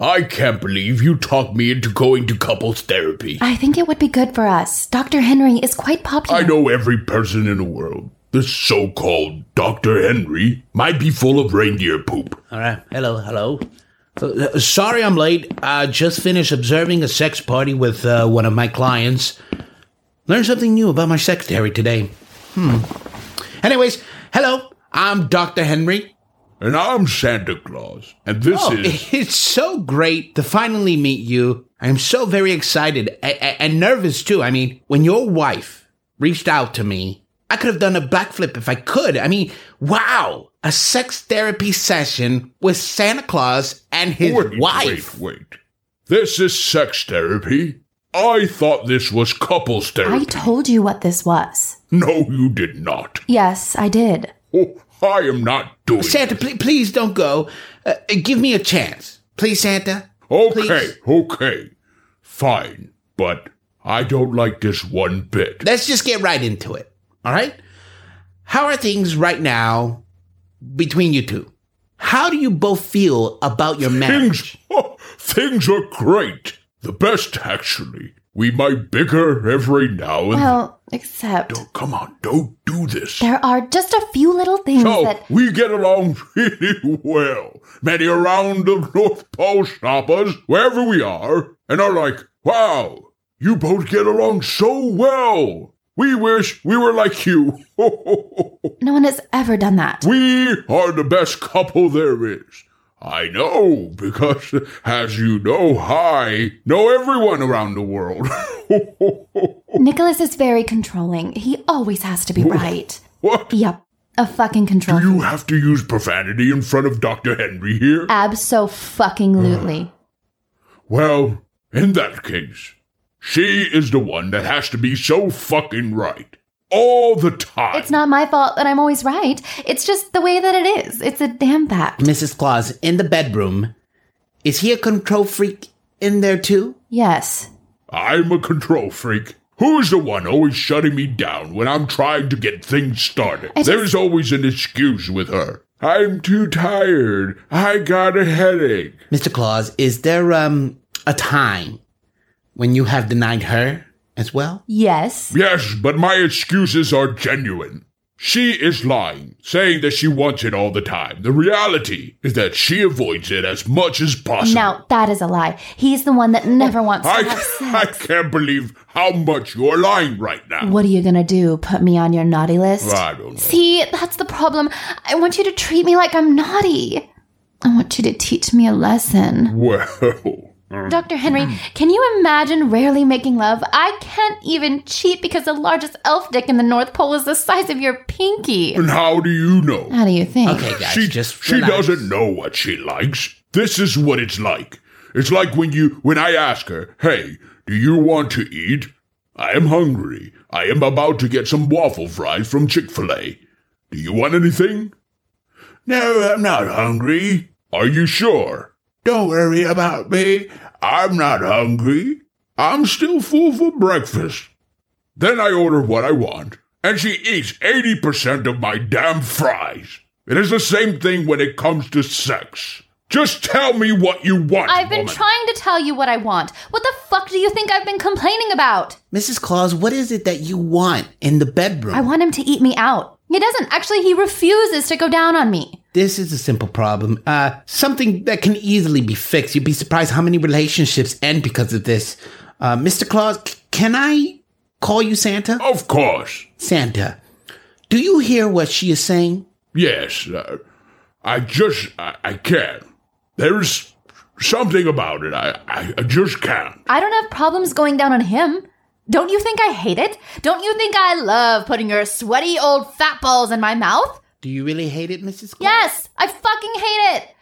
I can't believe you talked me into going to couples therapy. I think it would be good for us. Dr. Henry is quite popular. I know every person in the world. This so called Dr. Henry might be full of reindeer poop. All right. Hello, hello. Uh, sorry I'm late. I just finished observing a sex party with uh, one of my clients. Learned something new about my secretary today. Hmm. Anyways, hello. I'm Dr. Henry. And I'm Santa Claus. And this Oh, is. it's so great to finally meet you. I'm so very excited a- a- and nervous too. I mean, when your wife reached out to me, I could have done a backflip if I could. I mean, wow, a sex therapy session with Santa Claus and his Wait, wife. wait, wait. This is sex therapy? I thought this was couples therapy. I told you what this was. no, you did not. Yes, I did. Oh, I am not doing Santa, this. please, please don't go. Uh, give me a chance. Please, Santa. Okay, Please. okay. Fine. But I don't like this one bit. Let's just get right into it. All right? How are things right now between you two? How do you both feel about your marriage? Things, oh, things are great. The best, actually. We might bicker every now and Well, except Don't, Come on, don't do this. there are just a few little things So, that. we get along really well. Many around the North Pole stop us, wherever we are, and are like, wow, you both get along so well. We wish we were like you. No one has ever done that. we are the best couple there is. I know, because as you know, I know everyone around the world. Nicholas is very controlling. He always has to be right. what? Yep, a fucking control. Do you have to use profanity in front of Dr. Henry here? Abso fucking lutely. Well, in that case, she is the one that has to be so fucking right. All the time. It's not my fault that I'm always right. It's just the way that it is. It's a damn fact. Mrs. Claus, in the bedroom, is he a control freak in there too? Yes. I'm a control freak. Who's the one always shutting me down when I'm trying to get things started? Just- There's always an excuse with her. I'm too tired. I got a headache. Mr. Claus, is there um a time when you have denied her as well? Yes. Yes, but my excuses are genuine. She is lying, saying that she wants it all the time. The reality is that she avoids it as much as possible. Now, that is a lie. He's the one that never wants to I, have I can't believe how much you're lying right now. What are you gonna do? Put me on your naughty list? I don't know. See, that's the problem. I want you to treat me like I'm naughty. I want you to teach me a lesson. Well, Mm. Dr. Henry, can you imagine rarely making love? I can't even cheat because the largest elf dick in the North Pole is the size of your pinky. and how do you know? How do you think? Okay, guys, she just she relax. doesn't know what she likes. This is what it's like. It's like when you when I ask her, "Hey, do you want to eat?" I am hungry. I am about to get some waffle fries from Chick-fil-A. Do you want anything? No, I'm not hungry. Are you sure? Don't worry about me. I'm not hungry. I'm still full for breakfast. Then I order what I want, and she eats 80% of my damn fries. It is the same thing when it comes to sex. Just tell me what you want. I've been woman. trying to tell you what I want. What the fuck do you think I've been complaining about? Mrs. Claus, what is it that you want in the bedroom? I want him to eat me out. He doesn't. Actually, he refuses to go down on me. this is a simple problem. Uh, something that can easily be fixed. You'd be surprised how many relationships end because of this. Uh, Mr. Claus, c- can I call you Santa? Of course. Santa, do you hear what she is saying? Yes. Uh, I just. I, I can't. There's something about it. I, I, I just can't. I don't have problems going down on him. Don't you think I hate it? Don't you think I love putting your sweaty old fat balls in my mouth? Do you really hate it, Mrs. Claus? Yes, I fucking hate it.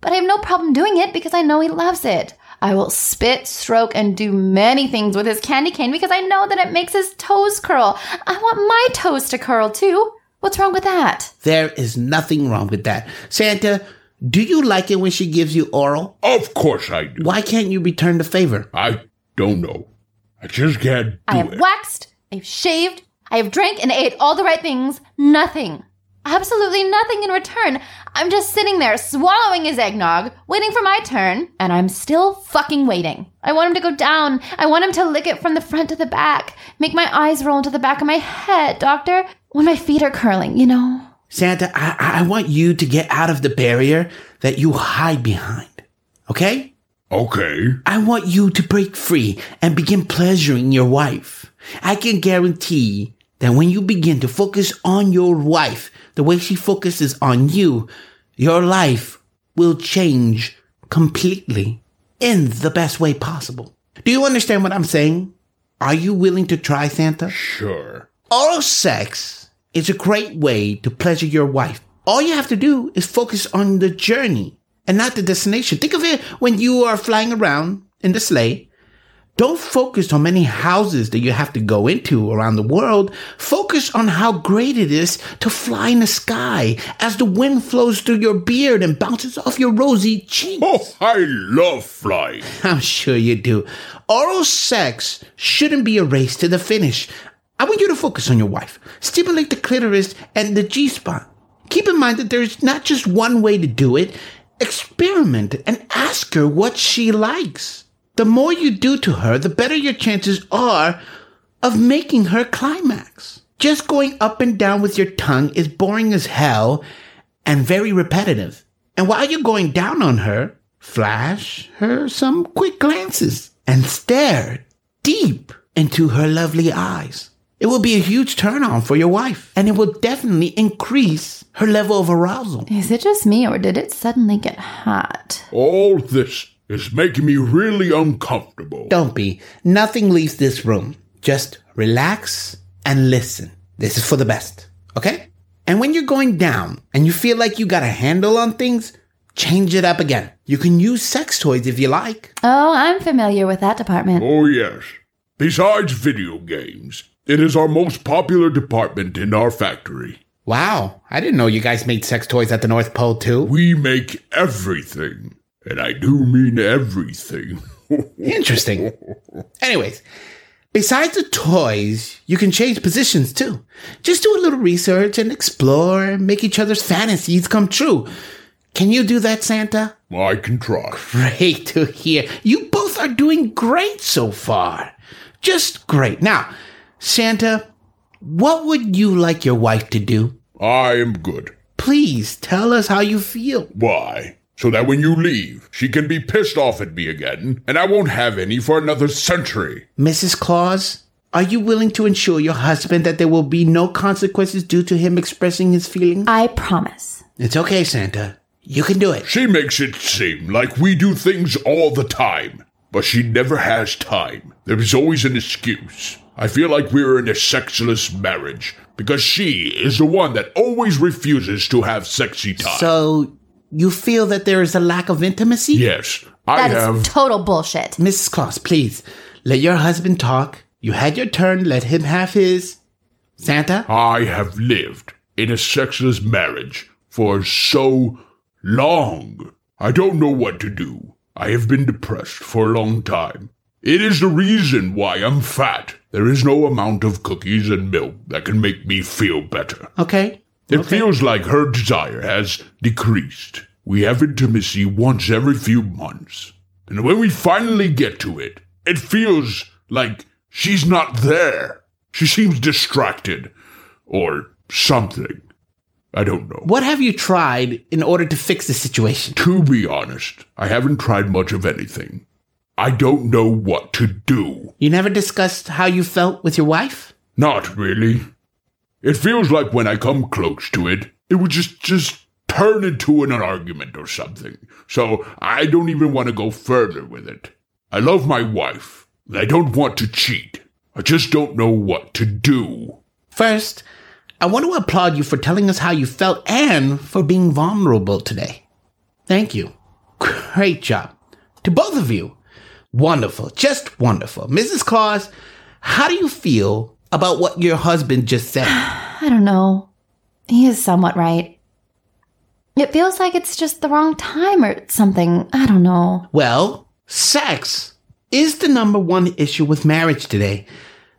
But I have no problem doing it because I know he loves it. I will spit, stroke, and do many things with his candy cane because I know that it makes his toes curl. I want my toes to curl too. What's wrong with that? There is nothing wrong with that. Santa, do you like it when she gives you oral? Of course I do. Why can't you return the favor? I don't know. I just can't do I have it. waxed, I've shaved, I have drank and ate all the right things. Nothing. Absolutely nothing in return. I'm just sitting there swallowing his eggnog, waiting for my turn, and I'm still fucking waiting. I want him to go down. I want him to lick it from the front to the back. Make my eyes roll into the back of my head, doctor, when my feet are curling, you know? Santa, I, I want you to get out of the barrier that you hide behind. Okay? Okay. I want you to break free and begin pleasuring your wife. I can guarantee that when you begin to focus on your wife the way she focuses on you, your life will change completely in the best way possible. Do you understand what I'm saying? Are you willing to try Santa? Sure. Oral sex is a great way to pleasure your wife. All you have to do is focus on the journey and not the destination. Think of it when you are flying around in the sleigh. Don't focus on many houses that you have to go into around the world. Focus on how great it is to fly in the sky as the wind flows through your beard and bounces off your rosy cheeks. Oh, I love flying. I'm sure you do. Oral sex shouldn't be a race to the finish. I want you to focus on your wife. Stimulate the clitoris and the G spot. Keep in mind that there's not just one way to do it. Experiment and ask her what she likes. The more you do to her, the better your chances are of making her climax. Just going up and down with your tongue is boring as hell and very repetitive. And while you're going down on her, flash her some quick glances and stare deep into her lovely eyes. It will be a huge turn on for your wife, and it will definitely increase her level of arousal. Is it just me or did it suddenly get hot? All this is making me really uncomfortable. Don't be. Nothing leaves this room. Just relax and listen. This is for the best, okay? And when you're going down and you feel like you got a handle on things, change it up again. You can use sex toys if you like. Oh, I'm familiar with that department. Oh, yes. Besides video games, it is our most popular department in our factory. Wow, I didn't know you guys made sex toys at the North Pole too. We make everything. And I do mean everything. Interesting. Anyways, besides the toys, you can change positions too. Just do a little research and explore and make each other's fantasies come true. Can you do that, Santa? I can try. Great to hear. You both are doing great so far. Just great. Now, Santa, what would you like your wife to do? I am good. Please tell us how you feel. Why? So that when you leave, she can be pissed off at me again, and I won't have any for another century. Mrs. Claus, are you willing to ensure your husband that there will be no consequences due to him expressing his feelings? I promise. It's okay, Santa. You can do it. She makes it seem like we do things all the time, but she never has time. There is always an excuse. I feel like we're in a sexless marriage because she is the one that always refuses to have sexy time. So, you feel that there is a lack of intimacy? yes, I That is have. total bullshit. Mrs. Claus, please, let your husband talk. You had your turn, let him have his. Santa? I have lived in a sexless marriage for so long. I don't know what to do. I have been depressed for a long time. It is the reason why I'm fat. There is no amount of cookies and milk that can make me feel better. Okay. It Okay. feels like her desire has decreased. We have intimacy once every few months. And when we finally get to it, it feels like she's not there. She seems distracted or something. I don't know. What have you tried in order to fix the situation? To be honest, I haven't tried much of anything. I don't know what to do. You never discussed how you felt with your wife? Not really. It feels like when I come close to it, it would just just turn into an argument or something. So I don't even want to go further with it. I love my wife, and I don't want to cheat. I just don't know what to do. First, I want to applaud you for telling us how you felt and for being vulnerable today. Thank you. Great job. To both of you. Wonderful. Just wonderful. Mrs. Claus, how do you feel about what your husband just said? I don't know. He is somewhat right. It feels like it's just the wrong time or something. I don't know. Well, sex is the number one issue with marriage today.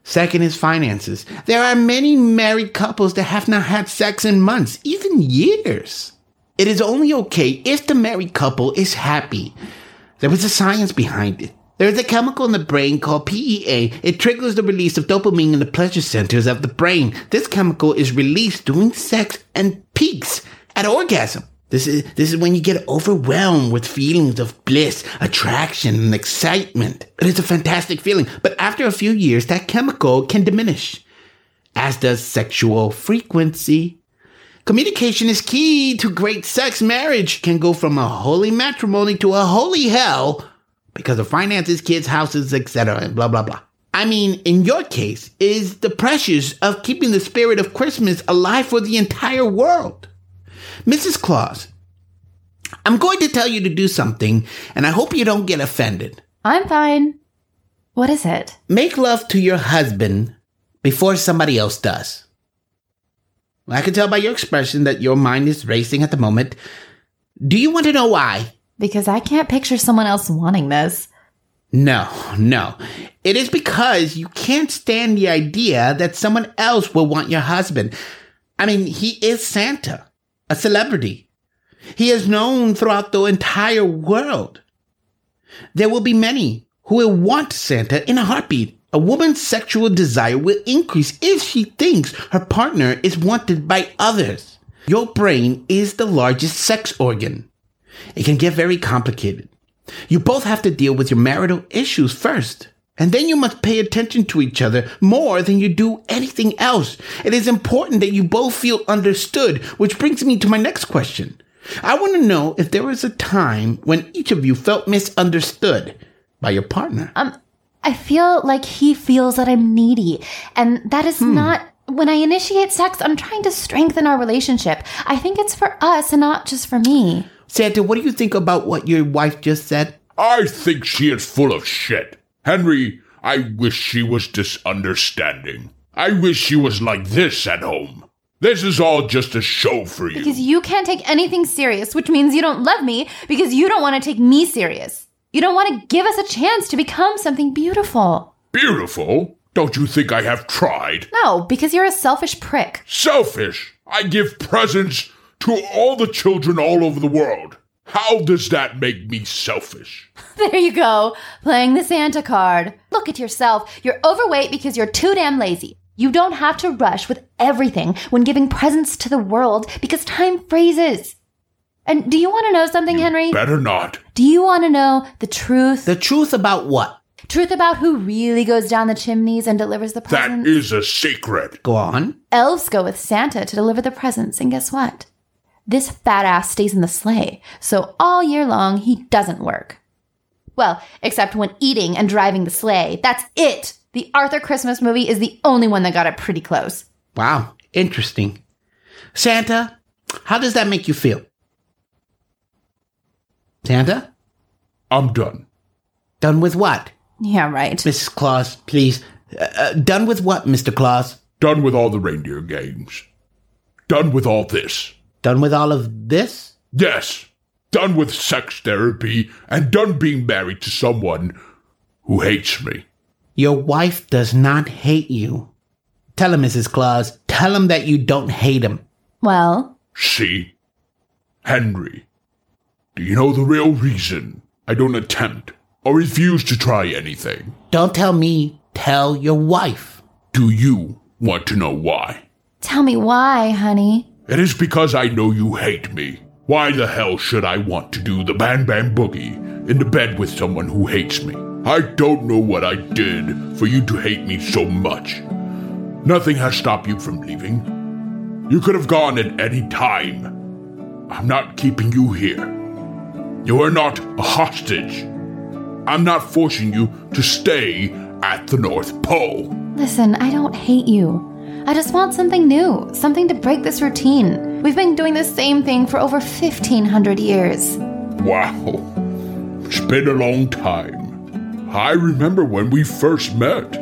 Second is finances. There are many married couples that have not had sex in months, even years. It is only okay if the married couple is happy. There was a science behind it. There is a chemical in the brain called PEA. It triggers the release of dopamine in the pleasure centers of the brain. This chemical is released during sex and peaks at orgasm. This is, this is when you get overwhelmed with feelings of bliss, attraction, and excitement. It is a fantastic feeling, but after a few years, that chemical can diminish, as does sexual frequency. Communication is key to great sex. Marriage can go from a holy matrimony to a holy hell because of finances, kids, houses, etc., and blah, blah, blah. I mean, in your case, is the pressures of keeping the spirit of Christmas alive for the entire world. Mrs. Claus, I'm going to tell you to do something, and I hope you don't get offended. I'm fine. What is it? Make love to your husband before somebody else does. I can tell by your expression that your mind is racing at the moment. Do you want to know why? Because I can't picture someone else wanting this. No, no. It is because you can't stand the idea that someone else will want your husband. I mean, he is Santa, a celebrity. He is known throughout the entire world. There will be many who will want Santa in a heartbeat. A woman's sexual desire will increase if she thinks her partner is wanted by others. Your brain is the largest sex organ. It can get very complicated. You both have to deal with your marital issues first. And then you must pay attention to each other more than you do anything else. It is important that you both feel understood, which brings me to my next question. I want to know if there was a time when each of you felt misunderstood by your partner. Um, I feel like he feels that I'm needy, and that is not. When I initiate sex, I'm trying to strengthen our relationship. I think it's for us and not just for me. Santa, what do you think about what your wife just said? I think she is full of shit. Henry, I wish she was disunderstanding. I wish she was like this at home. This is all just a show for you. Because you can't take anything serious, which means you don't love me because you don't want to take me serious. You don't want to give us a chance to become something beautiful. Beautiful? Don't you think I have tried? No, because you're a selfish prick. Selfish? I give presents to all the children all over the world. How does that make me selfish? There you go, playing the Santa card. Look at yourself. You're overweight because you're too damn lazy. You don't have to rush with everything when giving presents to the world because time freezes. And do you want to know something, Henry? Better not. Do you want to know the truth? The truth about what? truth about who really goes down the chimneys and delivers the presents? That is a secret. Go on. Elves go with Santa to deliver the presents, and guess what? This fat ass stays in the sleigh, so all year long he doesn't work. Well, except when eating and driving the sleigh. That's it! The Arthur Christmas movie is the only one that got it pretty close. Wow, interesting. Santa, how does that make you feel? Santa? I'm done. Done with what? Yeah, right. Mrs. Claus, please. Uh, uh, done with what, Mr. Claus? Done with all the reindeer games. Done with all this. Done with all of this? Yes. Done with sex therapy and done being married to someone who hates me. Your wife does not hate you. Tell him, Mrs. Claus. Tell him that you don't hate him. Well, See? Henry, do you know the real reason I don't attempt or refuse to try anything? Don't tell me. Tell your wife. Do you want to know why? tell me why, honey. It is because I know you hate me. Why the hell should I want to do the Bam Bam Boogie in the bed with someone who hates me? I don't know what I did for you to hate me so much. Nothing has stopped you from leaving. You could have gone at any time. I'm not keeping you here. You are not a hostage. I'm not forcing you to stay at the North Pole. Listen, I don't hate you. I just want something new, something to break this routine. We've been doing the same thing for over 1500 years. Wow. It's been a long time. I remember when we first met.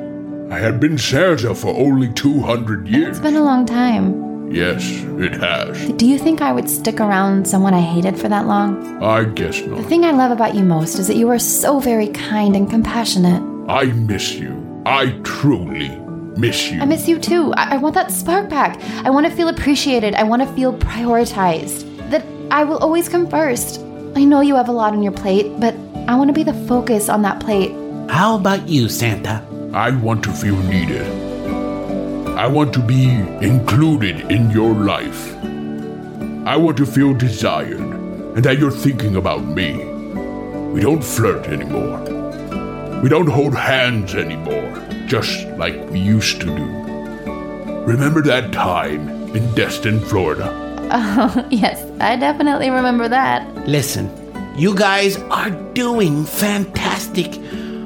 I had been Santa for only 200 years. It's been a long time. Yes, it has. Do you think I would stick around someone I hated for that long? I guess not. The thing I love about you most is that you are so very kind and compassionate. I miss you. I truly miss you. I miss you too. I, I want that spark back. I want to feel appreciated. I want to feel prioritized. That I will always come first. I know you have a lot on your plate, but I want to be the focus on that plate. How about you, Santa? I want to feel needed. I want to be included in your life. I want to feel desired and that you're thinking about me. We don't flirt anymore. We don't hold hands anymore, just like we used to do. Remember that time in Destin, Florida? Oh, yes, I definitely remember that. Listen, you guys are doing fantastic.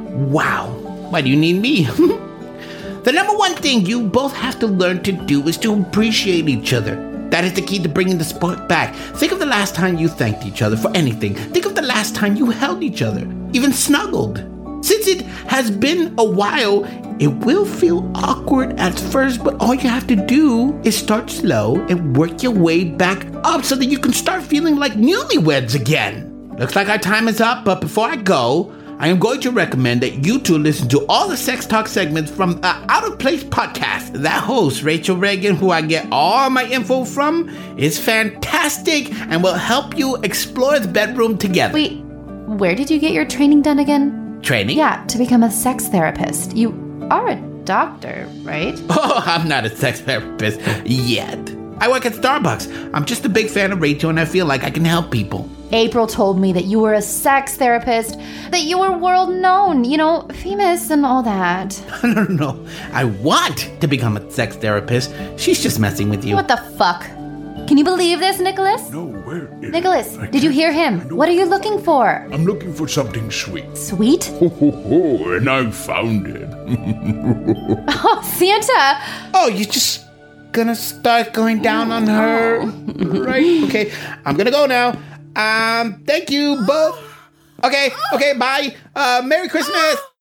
Wow. Why do you need me? the number one thing you both have to learn to do is to appreciate each other. That is the key to bringing the sport back. Think of the last time you thanked each other for anything. Think of the last time you held each other, even snuggled. Since it has been a while, it will feel awkward at first, but all you have to do is start slow and work your way back up so that you can start feeling like newlyweds again. Looks like our time is up, but before I go, I am going to recommend that you two listen to all the Sex Talk segments from the Out of Place podcast. That host, Rachel Reagan, who I get all my info from, is fantastic and will help you explore the bedroom together. Wait, where did you get your training done again? Training? Yeah, to become a sex therapist. You are a doctor, right? Oh, I'm not a sex therapist yet. I work at Starbucks. I'm just a big fan of Rachel and I feel like I can help people. April told me that you were a sex therapist, that you were world known, you know, famous and all that. No, no, no. I want to become a sex therapist. She's just messing with you. What the fuck? Can you believe this, Nicholas? No, where? Nicholas, I did you hear him? What are you looking for? I'm looking for something sweet. Sweet? Ho, ho, ho, and I found it. Oh, Santa! Oh, you're just gonna start going down on her? right? Okay, I'm gonna go now. Um, thank you both. Okay, okay, bye. Uh, Merry Christmas.